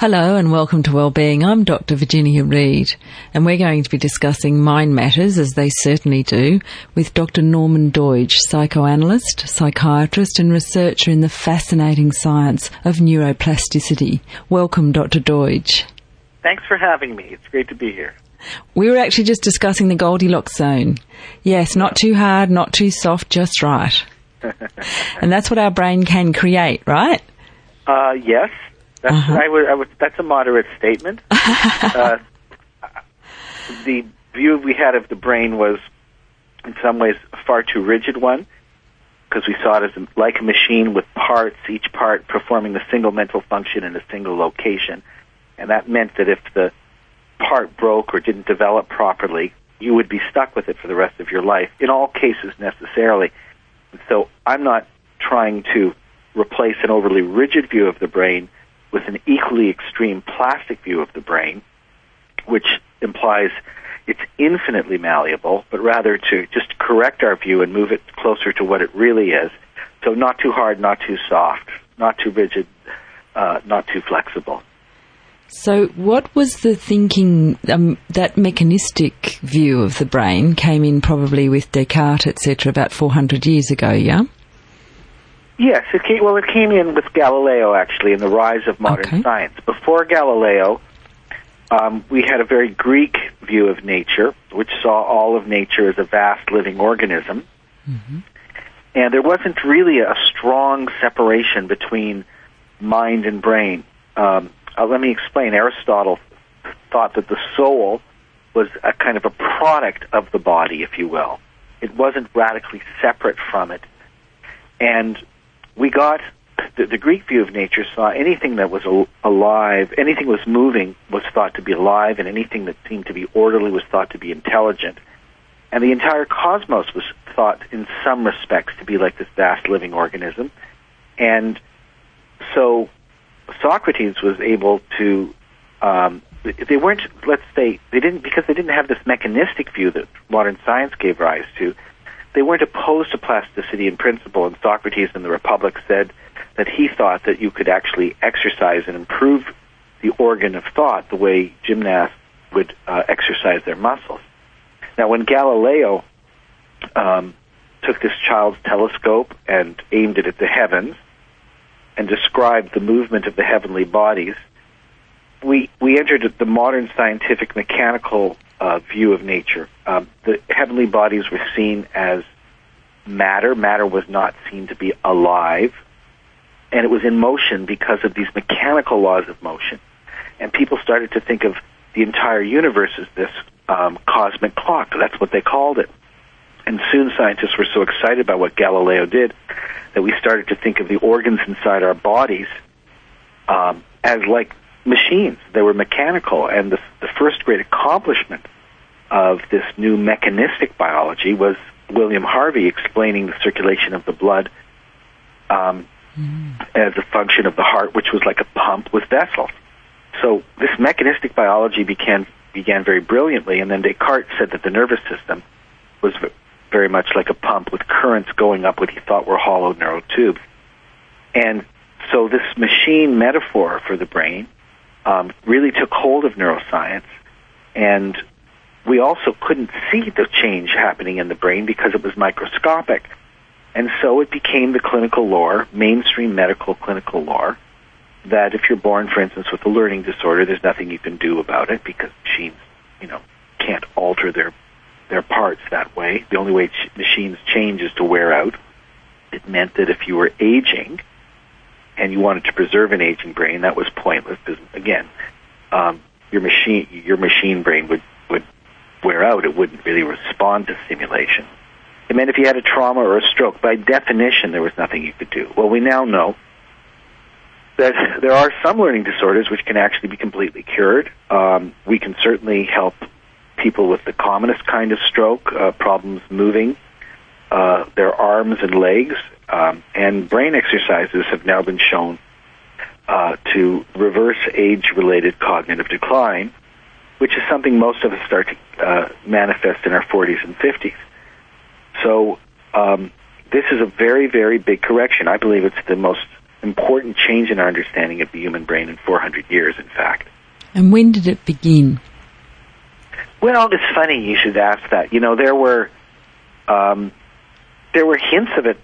Hello and welcome to Wellbeing. I'm Dr. Virginia Reid and we're going to be discussing mind matters, as they certainly do, with Dr. Norman Doidge, psychoanalyst, psychiatrist and researcher in the fascinating science of neuroplasticity. Welcome, Dr. Doidge. Thanks for having me. It's great to be here. We were actually just discussing the Goldilocks zone. Yes, not too hard, not too soft, just right. and that's what our brain can create, right? Uh, yes, that's, uh-huh. I would, I would, that's a moderate statement. uh, the view we had of the brain was, in some ways, a far too rigid one, because we saw it as a, like a machine with parts, each part performing a single mental function in a single location. And that meant that if the part broke or didn't develop properly, you would be stuck with it for the rest of your life, in all cases necessarily. So I'm not trying to replace an overly rigid view of the brain with an equally extreme plastic view of the brain, which implies it's infinitely malleable, but rather to just correct our view and move it closer to what it really is. So not too hard, not too soft, not too rigid, uh, not too flexible. So, what was the thinking? Um, that mechanistic view of the brain came in probably with Descartes, etc., about 400 years ago, yeah? Yes, it came, well, it came in with Galileo actually, in the rise of modern okay. science. Before Galileo, um, we had a very Greek view of nature, which saw all of nature as a vast living organism, mm-hmm. and there wasn't really a strong separation between mind and brain. Um, uh, let me explain. Aristotle thought that the soul was a kind of a product of the body, if you will. It wasn't radically separate from it. And we got the, the, Greek view of nature saw anything that was alive, anything was moving was thought to be alive, and anything that seemed to be orderly was thought to be intelligent. And the entire cosmos was thought, in some respects, to be like this vast living organism. And so Socrates was able to. Um, they weren't, let's say, they didn't because they didn't have this mechanistic view that modern science gave rise to they weren't opposed to plasticity in principle, and Socrates in the Republic said that he thought that you could actually exercise and improve the organ of thought the way gymnasts would uh, exercise their muscles. Now, when Galileo um, took this child's telescope and aimed it at the heavens and described the movement of the heavenly bodies, we we entered the modern scientific mechanical uh, view of nature. Um, the heavenly bodies were seen as matter. Matter was not seen to be alive, and it was in motion because of these mechanical laws of motion. And people started to think of the entire universe as this um, cosmic clock. That's what they called it. And soon scientists were so excited by what Galileo did that we started to think of the organs inside our bodies um, as like machines. They were mechanical, and the, the first great accomplishment of this new mechanistic biology was William Harvey explaining the circulation of the blood um, mm. as a function of the heart, which was like a pump with vessels. So this mechanistic biology began began very brilliantly, and then Descartes said that the nervous system was very much like a pump with currents going up what he thought were hollow neural tubes. And so this machine metaphor for the brain um, really took hold of neuroscience, and we also couldn't see the change happening in the brain because it was microscopic. And so it became the clinical lore, mainstream medical clinical lore, that if you're born, for instance, with a learning disorder, there's nothing you can do about it because machines, you know, can't alter their their parts that way. The only way ch- machines change is to wear out. It meant that if you were aging, and you wanted to preserve an aging brain, that was pointless because again, um, your machine your machine brain would would wear out. It wouldn't really respond to stimulation. It meant if you had a trauma or a stroke, by definition, there was nothing you could do. Well, we now know that there are some learning disorders which can actually be completely cured. Um, we can certainly help people with the commonest kind of stroke, uh, problems moving uh, their arms and legs, um, and brain exercises have now been shown uh, to reverse age-related cognitive decline, which is something most of us start to uh, manifest in our 40s and 50s. So um, this is a very, very big correction. I believe it's the most important change in our understanding of the human brain in 400 years, in fact. And when did it begin? Well, it's funny you should ask that. You know, there were um, there were hints of it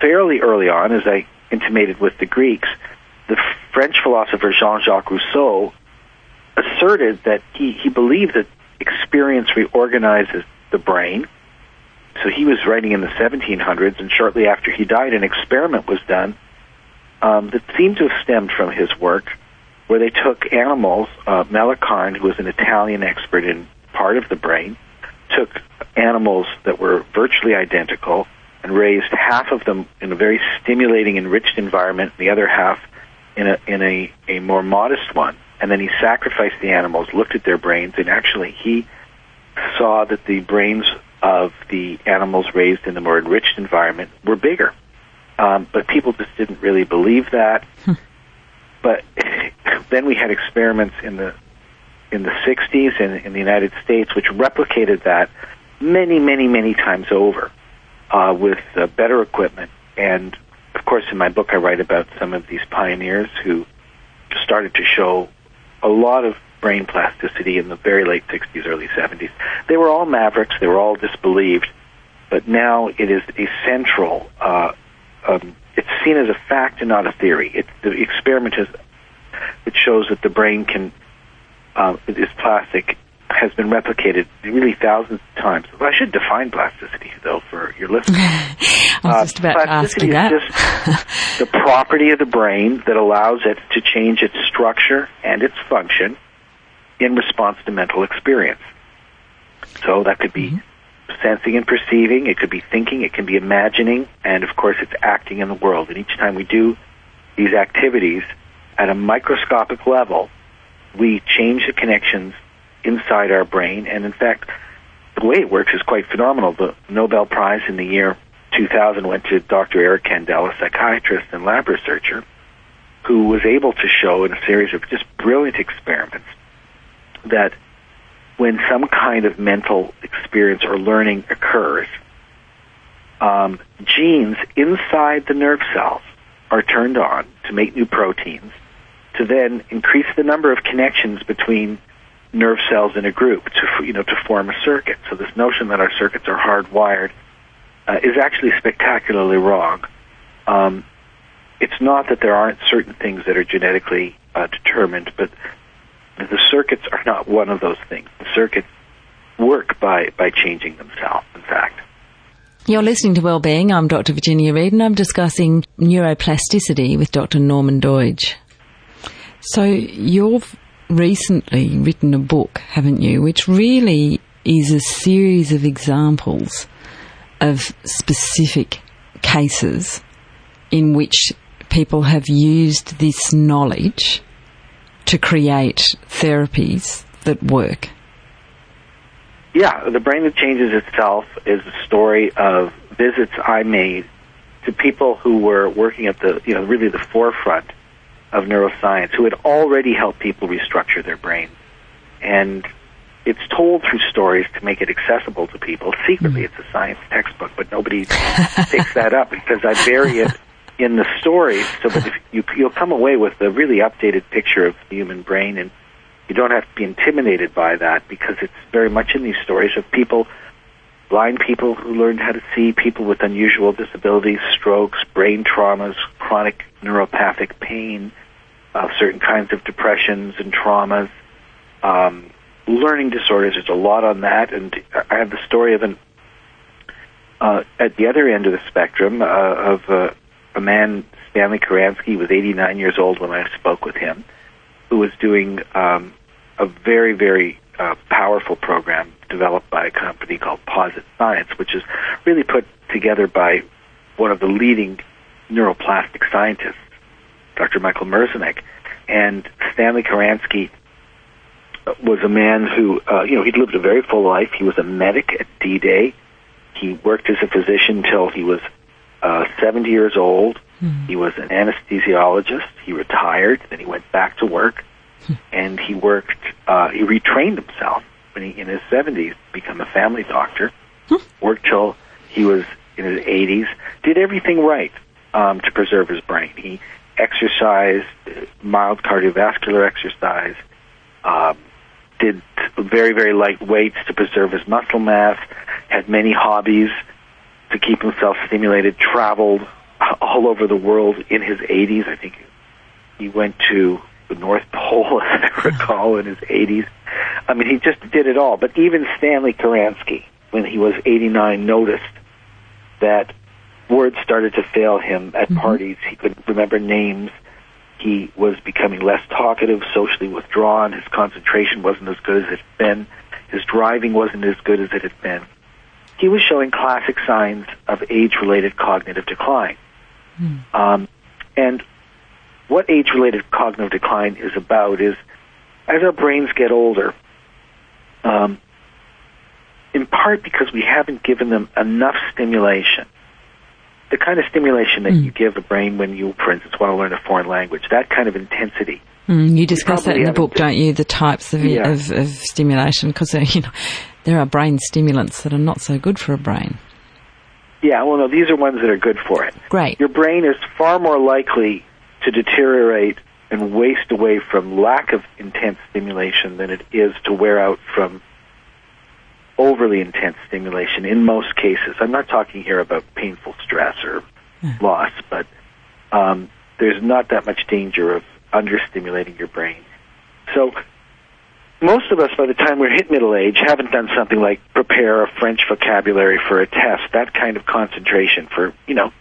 fairly early on, as I intimated with the Greeks. The French philosopher Jean-Jacques Rousseau asserted that he, he believed that experience reorganizes the brain. So he was writing in the 1700s, and shortly after he died, an experiment was done um, that seemed to have stemmed from his work, where they took animals. Uh, Malacarne, who was an Italian expert in part of the brain, took animals that were virtually identical and raised half of them in a very stimulating, enriched environment, and the other half in a in a, a more modest one. And then he sacrificed the animals, looked at their brains, and actually he saw that the brains of the animals raised in the more enriched environment were bigger. Um, but people just didn't really believe that. Hmm. but then we had experiments in the in the 60s in, in the United States which replicated that many, many, many times over uh, with uh, better equipment. And of course, in my book, I write about some of these pioneers who started to show a lot of brain plasticity in the very late 60s, early 70s. They were all mavericks, they were all disbelieved, but now it is a central, uh, um, it's seen as a fact and not a theory. It, the experiment is, it shows that the brain can, uh, is plastic has been replicated really thousands of times. I should define plasticity, though, for your listeners. I was uh, just about to ask you that. is just the property of the brain that allows it to change its structure and its function in response to mental experience. So that could be mm-hmm. sensing and perceiving, it could be thinking, it can be imagining, and of course it's acting in the world. And each time we do these activities at a microscopic level, we change the connections inside our brain. And in fact, the way it works is quite phenomenal. The Nobel Prize in the year 2000 went to Dr. Eric Kandel, a psychiatrist and lab researcher, who was able to show in a series of just brilliant experiments that when some kind of mental experience or learning occurs, um, genes inside the nerve cells are turned on to make new proteins to then increase the number of connections between nerve cells in a group to you know to form a circuit. So this notion that our circuits are hardwired uh, is actually spectacularly wrong. Um, it's not that there aren't certain things that are genetically uh, determined, but the circuits are not one of those things. The circuits work by by changing themselves. In fact. You're listening to Wellbeing. I'm Dr. Virginia Reid and I'm discussing neuroplasticity with Dr. Norman Doidge. So you've recently written a book, haven't you, which really is a series of examples of specific cases in which people have used this knowledge to create therapies that work. Yeah, The Brain That Changes Itself is a story of visits I made to people who were working at the, you know, really the forefront of neuroscience who had already helped people restructure their brains. And it's told through stories to make it accessible to people. Secretly, mm-hmm. it's a science textbook, but nobody takes that up because I bury it in the stories so that if you, you'll come away with a really updated picture of the human brain and you don't have to be intimidated by that because it's very much in these stories of people blind people who learned how to see, people with unusual disabilities, strokes, brain traumas, chronic neuropathic pain, uh, certain kinds of depressions and traumas, um, learning disorders. There's a lot on that, and I have the story of an uh, at the other end of the spectrum uh, of uh, a man, Stanley Karansky, was 89 years old when I spoke with him, who was doing um, a very, very uh, powerful program developed by a company called Posit Science, which is really put together by one of the leading neuroplastic scientists, Dr. Michael Merzenich. And Stanley Karansky was a man who, uh, you know, he'd lived a very full life. He was a medic at D-Day. He worked as a physician until he was uh, 70 years old. Mm-hmm. He was an anesthesiologist. He retired. Then he went back to work and he worked. Uh, he retrained himself when he, in his seventies, become a family doctor. Hmm. Worked till he was in his eighties. Did everything right. um, to preserve his brain. He exercised, mild cardiovascular exercise, um, did very, very light weights to preserve his muscle mass, had many hobbies to keep himself stimulated, traveled all over the world in his 80s. I think he went to the North Pole, as I recall, in his 80s. I mean, he just did it all. But even Stanley Karansky, when he was 89, noticed that words started to fail him at mm-hmm. parties. He couldn't remember names. He was becoming less talkative, socially withdrawn. His concentration wasn't as good as it had been. His driving wasn't as good as it had been. He was showing classic signs of age-related cognitive decline. Mm. Um, and what age-related cognitive decline is about is, as our brains get older, um, in part because we haven't given them enough stimulation the kind of stimulation that mm. you give a brain when you, for instance, want to learn a foreign language, that kind of intensity. Mm, you discuss that in the book, don't you? The types of, yeah. of, of stimulation, because uh, you know there are brain stimulants that are not so good for a brain. Yeah, well, no, these are ones that are good for it. Great. Your brain is far more likely to deteriorate and waste away from lack of intense stimulation than it is to wear out from overly intense stimulation in most cases. I'm not talking here about painful stress or mm. loss, but um, there's not that much danger of understimulating your brain. So most of us, by the time we're hit middle age, haven't done something like prepare a French vocabulary for a test. That kind of concentration for you know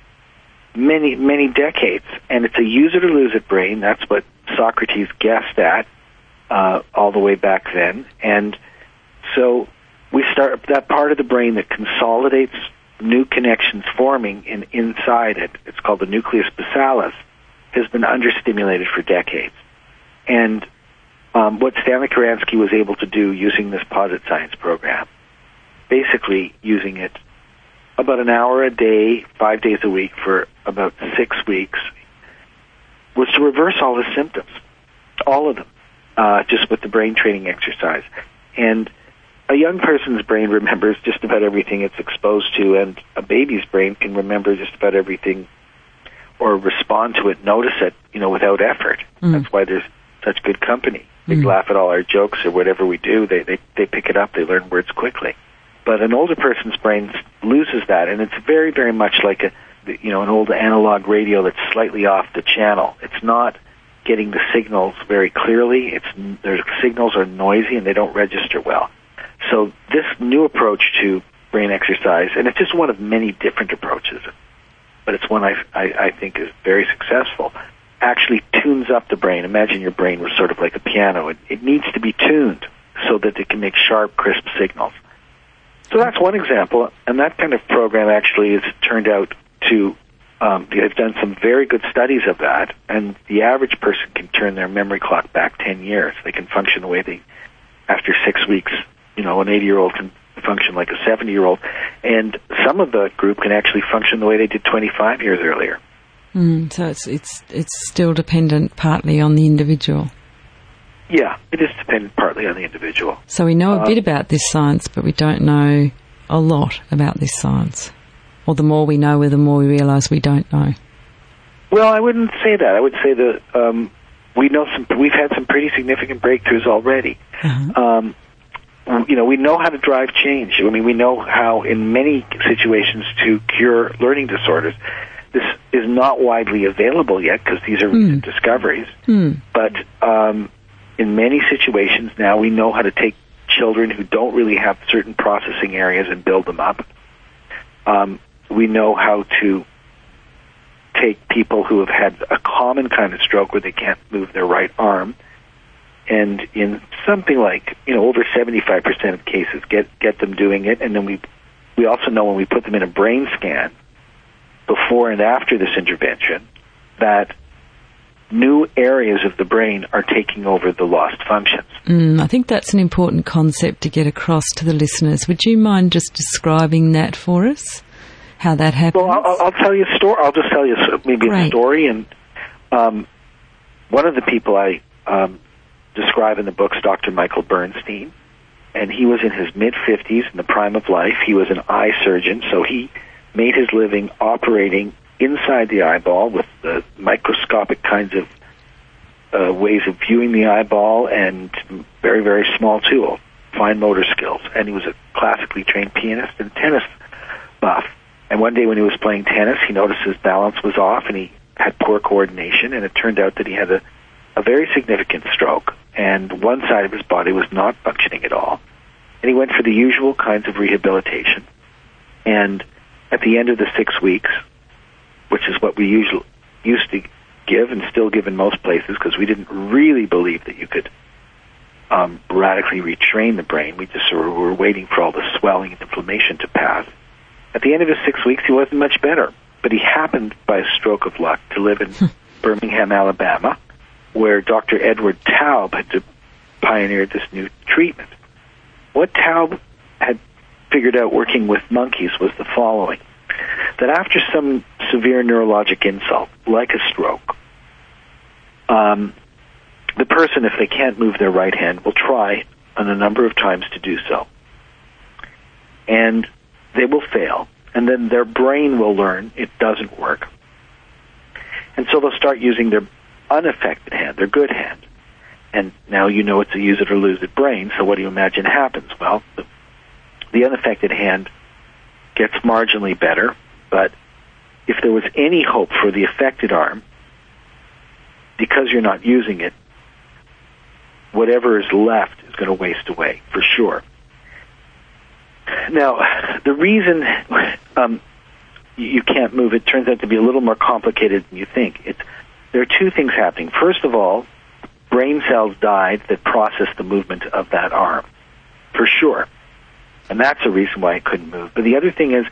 many many decades, and it's a use it or lose it brain. That's what Socrates guessed at uh, all the way back then, and so we start that part of the brain that consolidates new connections forming in inside it. It's called the nucleus basalis. Has been understimulated for decades, and um, what Stanley Karansky was able to do using this posit science program, basically using it about an hour a day, five days a week for about six weeks, was to reverse all the symptoms, all of them, uh, just with the brain training exercise. And a young person's brain remembers just about everything it's exposed to, and a baby's brain can remember just about everything or respond to it, notice it, you know, without effort. Mm. That's why there's such good company. They mm. laugh at all our jokes or whatever we do. They, they they pick it up. They learn words quickly. But an older person's brain loses that, and it's very very much like a you know an old analog radio that's slightly off the channel. It's not getting the signals very clearly. It's their signals are noisy and they don't register well. So this new approach to brain exercise, and it's just one of many different approaches, but it's one I, I, I think is very successful, actually tunes up the brain. Imagine your brain was sort of like a piano. It, it needs to be tuned so that it can make sharp, crisp signals. So that's one example, and that kind of program actually has turned out to um, they've done some very good studies of that, and the average person can turn their memory clock back 10 years. They can function the way they, after six weeks, you know, an 80 year old can function like a 70 year old, and some of the group can actually function the way they did 25 years earlier. Mm, so it's it's it's still dependent partly on the individual. Yeah, it is dependent partly on the individual. So we know a uh, bit about this science, but we don't know a lot about this science. Or the more we know, the more we realise we don't know. Well, I wouldn't say that. I would say that um, we know some. We've had some pretty significant breakthroughs already. Uh-huh. Um, you know, we know how to drive change. I mean, we know how, in many situations, to cure learning disorders. This is not widely available yet because these are recent mm. discoveries. Mm. But um, in many situations now, we know how to take children who don't really have certain processing areas and build them up. Um, we know how to take people who have had a common kind of stroke where they can't move their right arm and in something like you know over 75% of cases get get them doing it and then we we also know when we put them in a brain scan before and after this intervention that new areas of the brain are taking over the lost functions. Mm, I think that's an important concept to get across to the listeners. Would you mind just describing that for us? How that happens? Well, I'll, I'll tell you a story. I'll just tell you maybe Great. a story. And um, one of the people I um, describe in the books Dr. Michael Bernstein, and he was in his mid 50s in the prime of life. He was an eye surgeon, so he made his living operating inside the eyeball with the microscopic kinds of uh, ways of viewing the eyeball and very, very small tool, fine motor skills. And he was a classically trained pianist and tennis buff. And one day when he was playing tennis, he noticed his balance was off and he had poor coordination. And it turned out that he had a, a very significant stroke. And one side of his body was not functioning at all. And he went for the usual kinds of rehabilitation. And at the end of the six weeks, which is what we usually used to give and still give in most places because we didn't really believe that you could um, radically retrain the brain. We just sort of were waiting for all the swelling and inflammation to pass. At the end of his six weeks, he wasn't much better, but he happened, by a stroke of luck, to live in Birmingham, Alabama, where Dr. Edward Taub had pioneered this new treatment. What Taub had figured out working with monkeys was the following that after some severe neurologic insult, like a stroke, um, the person, if they can't move their right hand, will try on a number of times to do so. And they will fail. And then their brain will learn it doesn't work. And so they'll start using their unaffected hand, their good hand. And now you know it's a use it or lose it brain, so what do you imagine happens? Well, the, the unaffected hand gets marginally better, but if there was any hope for the affected arm, because you're not using it, whatever is left is going to waste away for sure. Now, the reason um, you can't move it turns out to be a little more complicated than you think. It's, there are two things happening. First of all, brain cells died that process the movement of that arm, for sure. And that's a reason why it couldn't move. But the other thing is,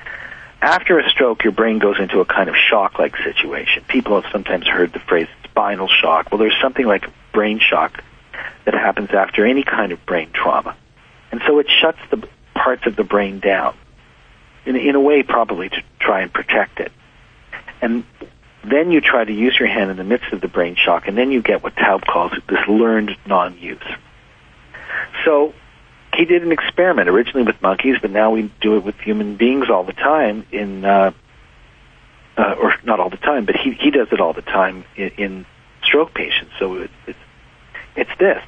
after a stroke, your brain goes into a kind of shock-like situation. People have sometimes heard the phrase spinal shock. Well, there's something like brain shock that happens after any kind of brain trauma. And so it shuts the parts of the brain down, in, in a way probably to try and protect it. And then you try to use your hand in the midst of the brain shock, and then you get what Taub calls this learned non-use. So he did an experiment originally with monkeys, but now we do it with human beings all the time. In uh, uh, or not all the time, but he he does it all the time in, in stroke patients. So it, it's it's this: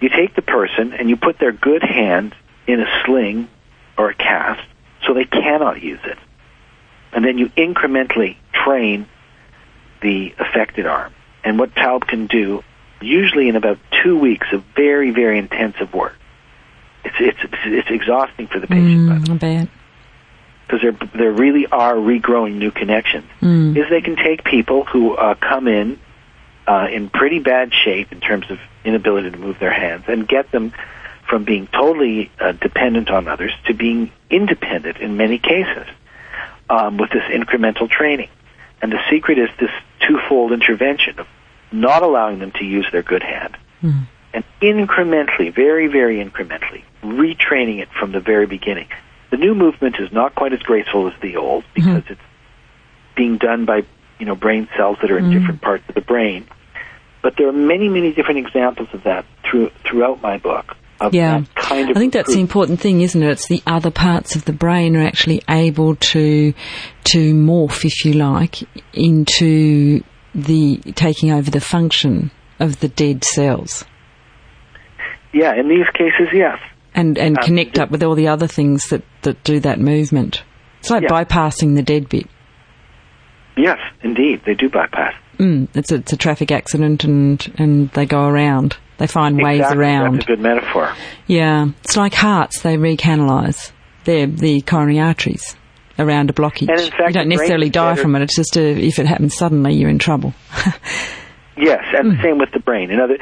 you take the person and you put their good hand in a sling or a cast, so they cannot use it, and then you incrementally train the affected arm. And what Taub can do, usually in about two weeks of very very intensive work it's it's it's exhausting for the patient. Mm, I bet. Because there there really are regrowing new connections. Mm. Is they can take people who uh, come in uh, in pretty bad shape in terms of inability to move their hands and get them from being totally uh, dependent on others to being independent in many cases um, with this incremental training. And the secret is this twofold intervention of not allowing them to use their good hand mm. and incrementally, very, very incrementally, retraining it from the very beginning. The new movement is not quite as graceful as the old mm-hmm. because mm-hmm. it's being done by you know brain cells that are in mm-hmm. different parts of the brain. But there are many, many different examples of that through, throughout my book. Yeah, kind of I think that's the important thing, isn't it? It's the other parts of the brain are actually able to to morph, if you like, into the taking over the function of the dead cells. Yeah, in these cases, yes and and um, connect up with all the other things that that do that movement. It's like yeah. bypassing the dead bit. Yes, indeed, they do bypass. Mm, it's a, it's a traffic accident, and and they go around. They find exactly. ways around. That's a good metaphor. Yeah, it's like hearts. They recanalize. They're the coronary arteries around a blockage. And in fact, you don't necessarily die from it. It's just a, if it happens suddenly, you're in trouble. yes, and mm. the same with the brain. In other,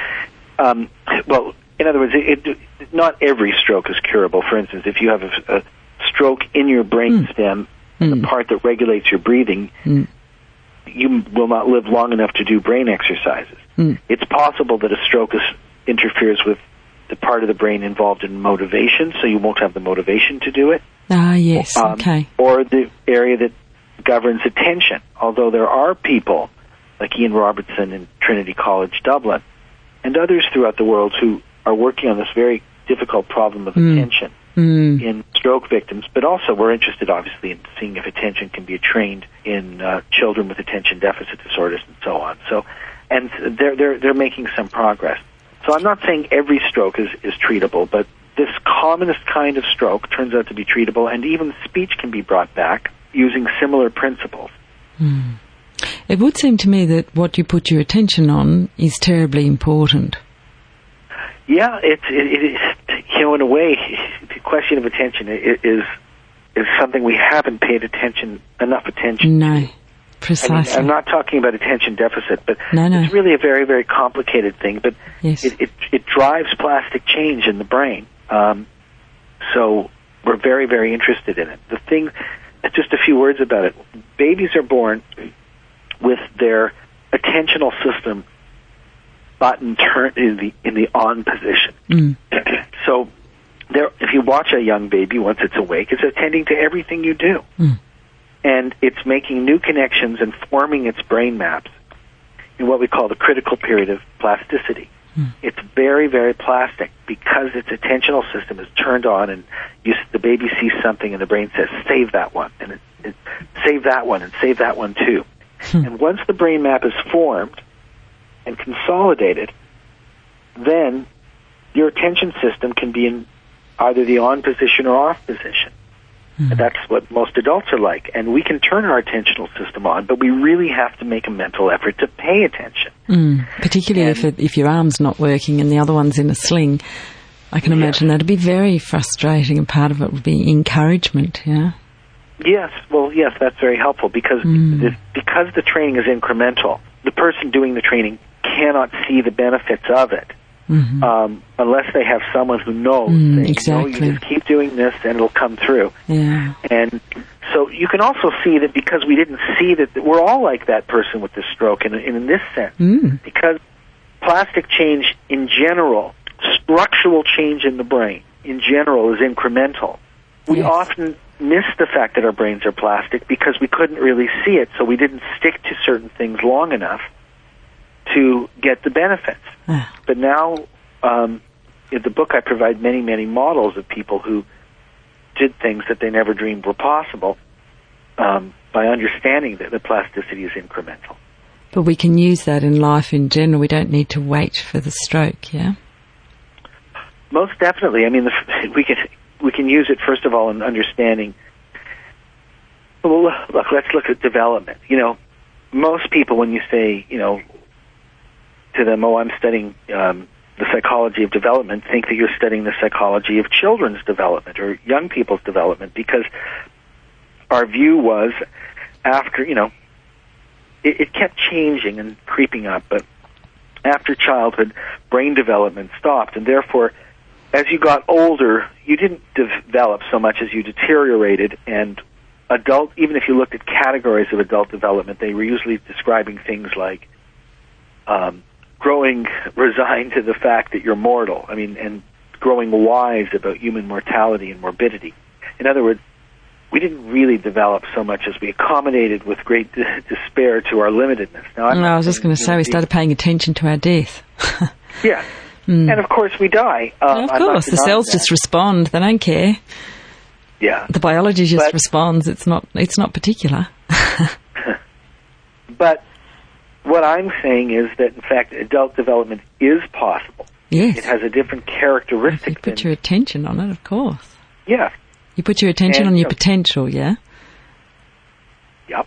um, well, in other words, it, it, not every stroke is curable. For instance, if you have a, a stroke in your brain mm. stem, mm. the part that regulates your breathing, mm. you will not live long enough to do brain exercises. Hmm. It's possible that a stroke is, interferes with the part of the brain involved in motivation, so you won't have the motivation to do it. Ah, yes, um, okay. Or the area that governs attention. Although there are people like Ian Robertson in Trinity College Dublin and others throughout the world who are working on this very difficult problem of mm. attention mm. in stroke victims, but also we're interested, obviously, in seeing if attention can be trained in uh, children with attention deficit disorders and so on. So, and they're they're they're making some progress. So I'm not saying every stroke is is treatable, but this commonest kind of stroke turns out to be treatable, and even speech can be brought back using similar principles. Mm. It would seem to me that what you put your attention on is terribly important. Yeah, it's it, it is you know in a way the question of attention is is something we haven't paid attention enough attention. No, to. Precisely. I am not talking about attention deficit, but no, no. it's really a very very complicated thing. But yes. it, it it drives plastic change in the brain. Um, so we're very very interested in it. The thing, just a few words about it. Babies are born with their attentional system button turned in the in the on position. Mm. so there, if you watch a young baby once it's awake, it's attending to everything you do. Mm. And it's making new connections and forming its brain maps in what we call the critical period of plasticity. Mm. It's very, very plastic because its attentional system is turned on, and you, the baby sees something, and the brain says, "Save that one," and it, it, save that one, and save that one too. Hmm. And once the brain map is formed and consolidated, then your attention system can be in either the on position or off position. Mm. And that's what most adults are like. And we can turn our attentional system on, but we really have to make a mental effort to pay attention. Mm. Particularly And- if, it, if your arm's not working and the other one's in a sling. I can imagine that'd be very frustrating and part of it would be encouragement, yeah? Yes, well, yes, that's very helpful because Mm. the, because the training is incremental. The person doing the training cannot see the benefits of it hmm um, unless they have someone who knows. Mm, saying, "No, exactly. you just keep doing this, and it'll come through. Yeah. And so you can also see that because we didn't see that we're all like that person with the stroke, in, in this sense, Mm. because plastic change in general, structural change in the brain in general is incremental. We Yes. often miss the fact that our brains are plastic because we couldn't really see it, so we didn't stick to certain things long enough to get the benefits. But now, um, in the book, I provide many, many models of people who did things that they never dreamed were possible um, by understanding that the plasticity is incremental. But we can use that in life in general. We don't need to wait for the stroke, yeah? Most definitely. I mean, the, we can we can use it first of all in understanding. Well, look, let's look at development. You know, most people, when you say, you know, to them, "Oh, I'm studying um, the psychology of development," think that you're studying the psychology of children's development or young people's development, because our view was after, you know, it, it kept changing and creeping up, but after childhood, brain development stopped, and therefore as you got older, you didn't develop so much as you deteriorated. And adult, even if you looked at categories of adult development, they were usually describing things like um, growing resigned to the fact that you're mortal. I mean, and growing wise about human mortality and morbidity. In other words, we didn't really develop so much as we accommodated with great despair to our limitedness. Now, I'm No, I was just going to say we started paying attention to our death. Yeah. And of course, we die. Um, of course, the cells that. just respond. They don't care. yeah. The biology just But- responds. It's not. It's not particular. But what I'm saying is that, in fact, adult development is possible. yes. It has a different If you characteristic put your attention on it, of course. yeah, You put your attention And, on you your know- potential. Yeah. yep.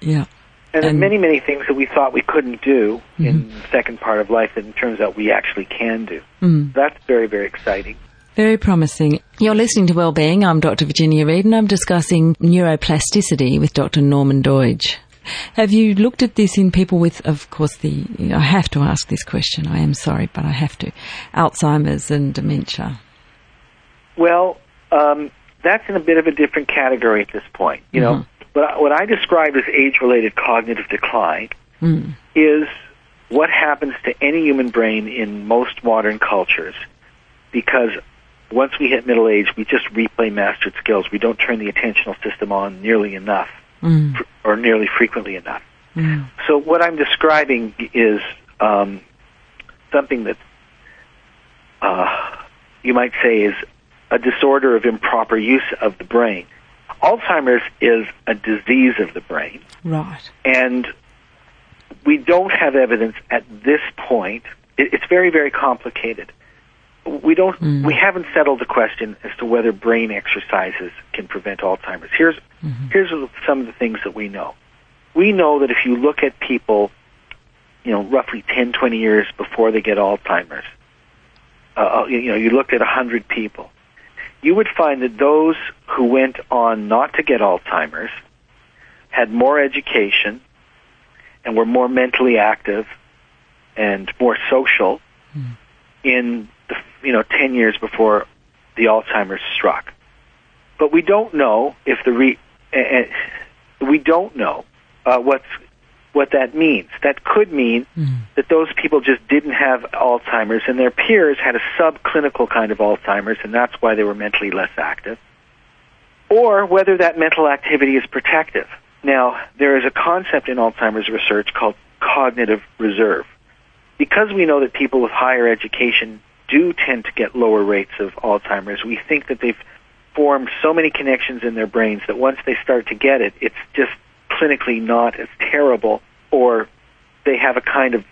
Yeah. And, And- many, many things that we thought we couldn't do in Mm-hmm. the second part of life that it turns out we actually can do. Mm. That's very, very exciting. Very promising. You're listening to Wellbeing. I'm Dr. Virginia Reed and I'm discussing neuroplasticity with Dr. Norman Doidge. Have you looked at this in people with, of course, the, I have to ask this question. I am sorry, but I have to. Alzheimer's and dementia. Well, um, that's in a bit of a different category at this point. You know, but I- what I describe as age-related cognitive decline Mm. is what happens to any human brain in most modern cultures because once we hit middle age, we just replay mastered skills. We don't turn the attentional system on nearly enough Mm. fr- or nearly frequently enough. Mm. So what I'm describing is um, something that uh, you might say is a disorder of improper use of the brain. Alzheimer's is a disease of the brain. Right. And we don't have evidence at this point. It's very, very complicated. We don't. Mm. We haven't settled the question as to whether brain exercises can prevent Alzheimer's. Here's mm-hmm. here's some of the things that we know. We know that if you look at people, you know, roughly 10, 20 years before they get Alzheimer's, uh, uh you know, you looked at 100 people, you would find that those who went on not to get Alzheimer's had more education and were more mentally active and more social mm. in you know 10 years before the Alzheimer's struck. But we don't know if the re, uh, we don't know uh, what's what that means. That could mean mm. that those people just didn't have Alzheimer's and their peers had a subclinical kind of Alzheimer's and that's why they were mentally less active. Or whether that mental activity is protective. Now, there is a concept in Alzheimer's research called cognitive reserve. Because we know that people with higher education do tend to get lower rates of Alzheimer's, we think that they've formed so many connections in their brains that once they start to get it, it's just clinically not as terrible, or they have a kind of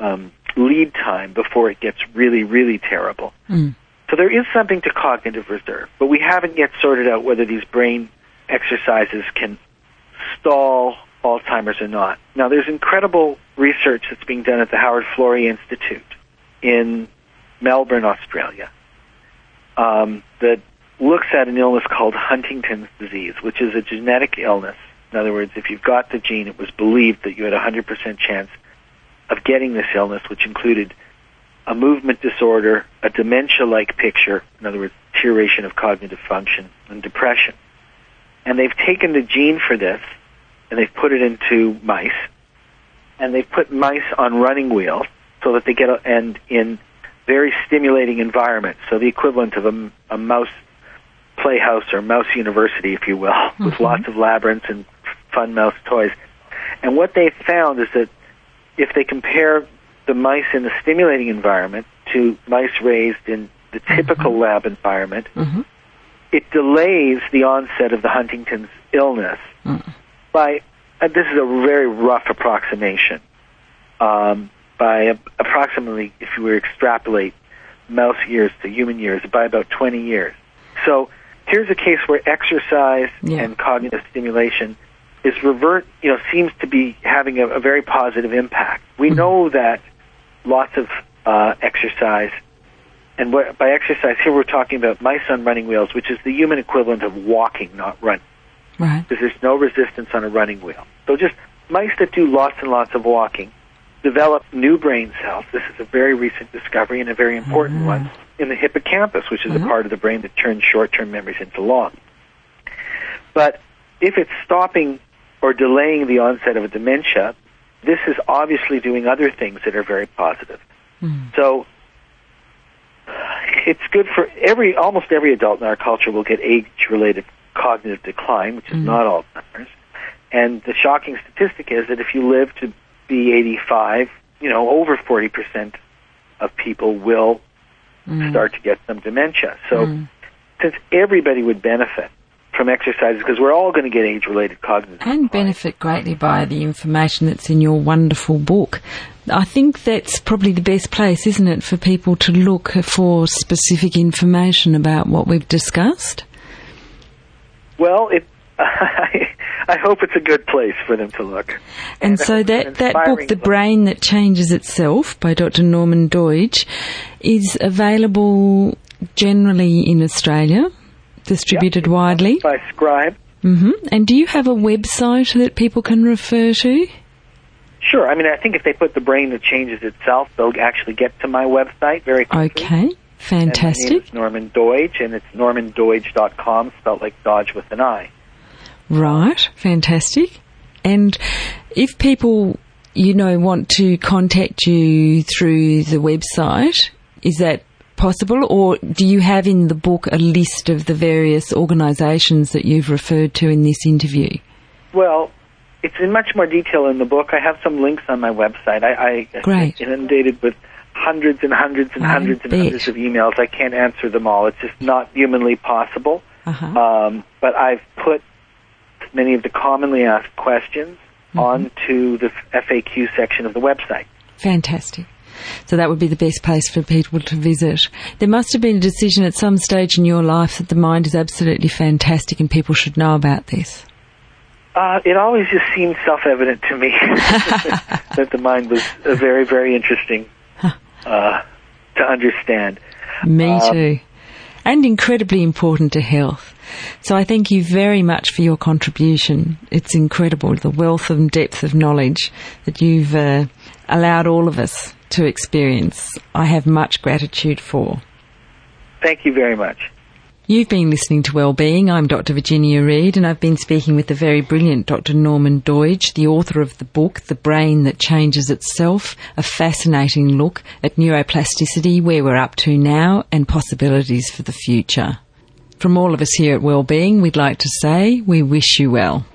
um, lead time before it gets really, really terrible. Mm. So there is something to cognitive reserve, but we haven't yet sorted out whether these brain exercises can stall Alzheimer's or not. Now, there's incredible research that's being done at the Howard Florey Institute in Melbourne, Australia, um, that looks at an illness called Huntington's disease, which is a genetic illness. In other words, if you've got the gene, it was believed that you had a 100% chance of getting this illness, which included a movement disorder, a dementia-like picture, in other words, deterioration of cognitive function, and depression. And they've taken the gene for this and they've put it into mice, and they've put mice on running wheels so that they get a, and in very stimulating environment. so the equivalent of a, a mouse playhouse or mouse university, if you will, mm-hmm. with lots of labyrinths and fun mouse toys. And what they found is that if they compare the mice in the stimulating environment to mice raised in the typical mm-hmm. lab environment, mm-hmm. it delays the onset of the Huntington's illness mm by uh, this is a very rough approximation. Um, by approximately, if you were to extrapolate mouse years to human years, by about 20 years. So here's a case where exercise yeah. and cognitive stimulation is revert, you know, seems to be having a, a very positive impact. We mm-hmm. know that lots of uh, exercise, and what, by exercise here we're talking about mice on running wheels, which is the human equivalent of walking, not running. Right. Because there's no resistance on a running wheel. So just mice that do lots and lots of walking develop new brain cells. This is a very recent discovery and a very important mm-hmm. one in the hippocampus, which is mm-hmm. a part of the brain that turns short-term memories into long. But if it's stopping or delaying the onset of a dementia, this is obviously doing other things that are very positive. Mm. So it's good for every almost every adult in our culture will get age-related cognitive decline, which is mm-hmm. not Alzheimer's. And the shocking statistic is that if you live to be 85, you know, over 40% of people will mm. start to get some dementia. So mm. since everybody would benefit from exercise because we're all going to get age-related cognitive and benefit greatly by the information that's in your wonderful book. I think that's probably the best place, isn't it, for people to look for specific information about what we've discussed? Well, it. I hope it's a good place for them to look. And, and so that, that book, The Brain That Changes Itself by Dr. Norman Doidge, is available generally in Australia, distributed yep, widely. By Scribe. Mm-hmm. And do you have a website that people can refer to? Sure. I mean, I think if they put The Brain That Changes Itself, they'll actually get to my website very quickly. Okay. Fantastic. And Norman Doidge, and it's normandoidge.com, spelled like Dodge with an I. Right, fantastic. And if people, you know, want to contact you through the website, is that possible, or do you have in the book a list of the various organisations that you've referred to in this interview? Well, it's in much more detail in the book. I have some links on my website. I, I Great. inundated with hundreds and hundreds and I hundreds bet. and hundreds of emails. I can't answer them all. It's just not humanly possible. Uh-huh. Um, but I've put many of the commonly asked questions mm-hmm. onto the FAQ section of the website. Fantastic. So that would be the best place for people to visit. There must have been a decision at some stage in your life that the mind is absolutely fantastic and people should know about this. Uh, it always just seemed self-evident to me that the mind was very, very interesting uh, to understand. Me um, too. And incredibly important to health. So I thank you very much for your contribution. It's incredible, the wealth and depth of knowledge that you've uh, allowed all of us to experience. I have much gratitude for. Thank you very much. You've been listening to Wellbeing. I'm Dr. Virginia Reid, and I've been speaking with the very brilliant Dr. Norman Doidge, the author of the book The Brain That Changes Itself, a fascinating look at neuroplasticity, where we're up to now, and possibilities for the future. From all of us here at Wellbeing, we'd like to say we wish you well.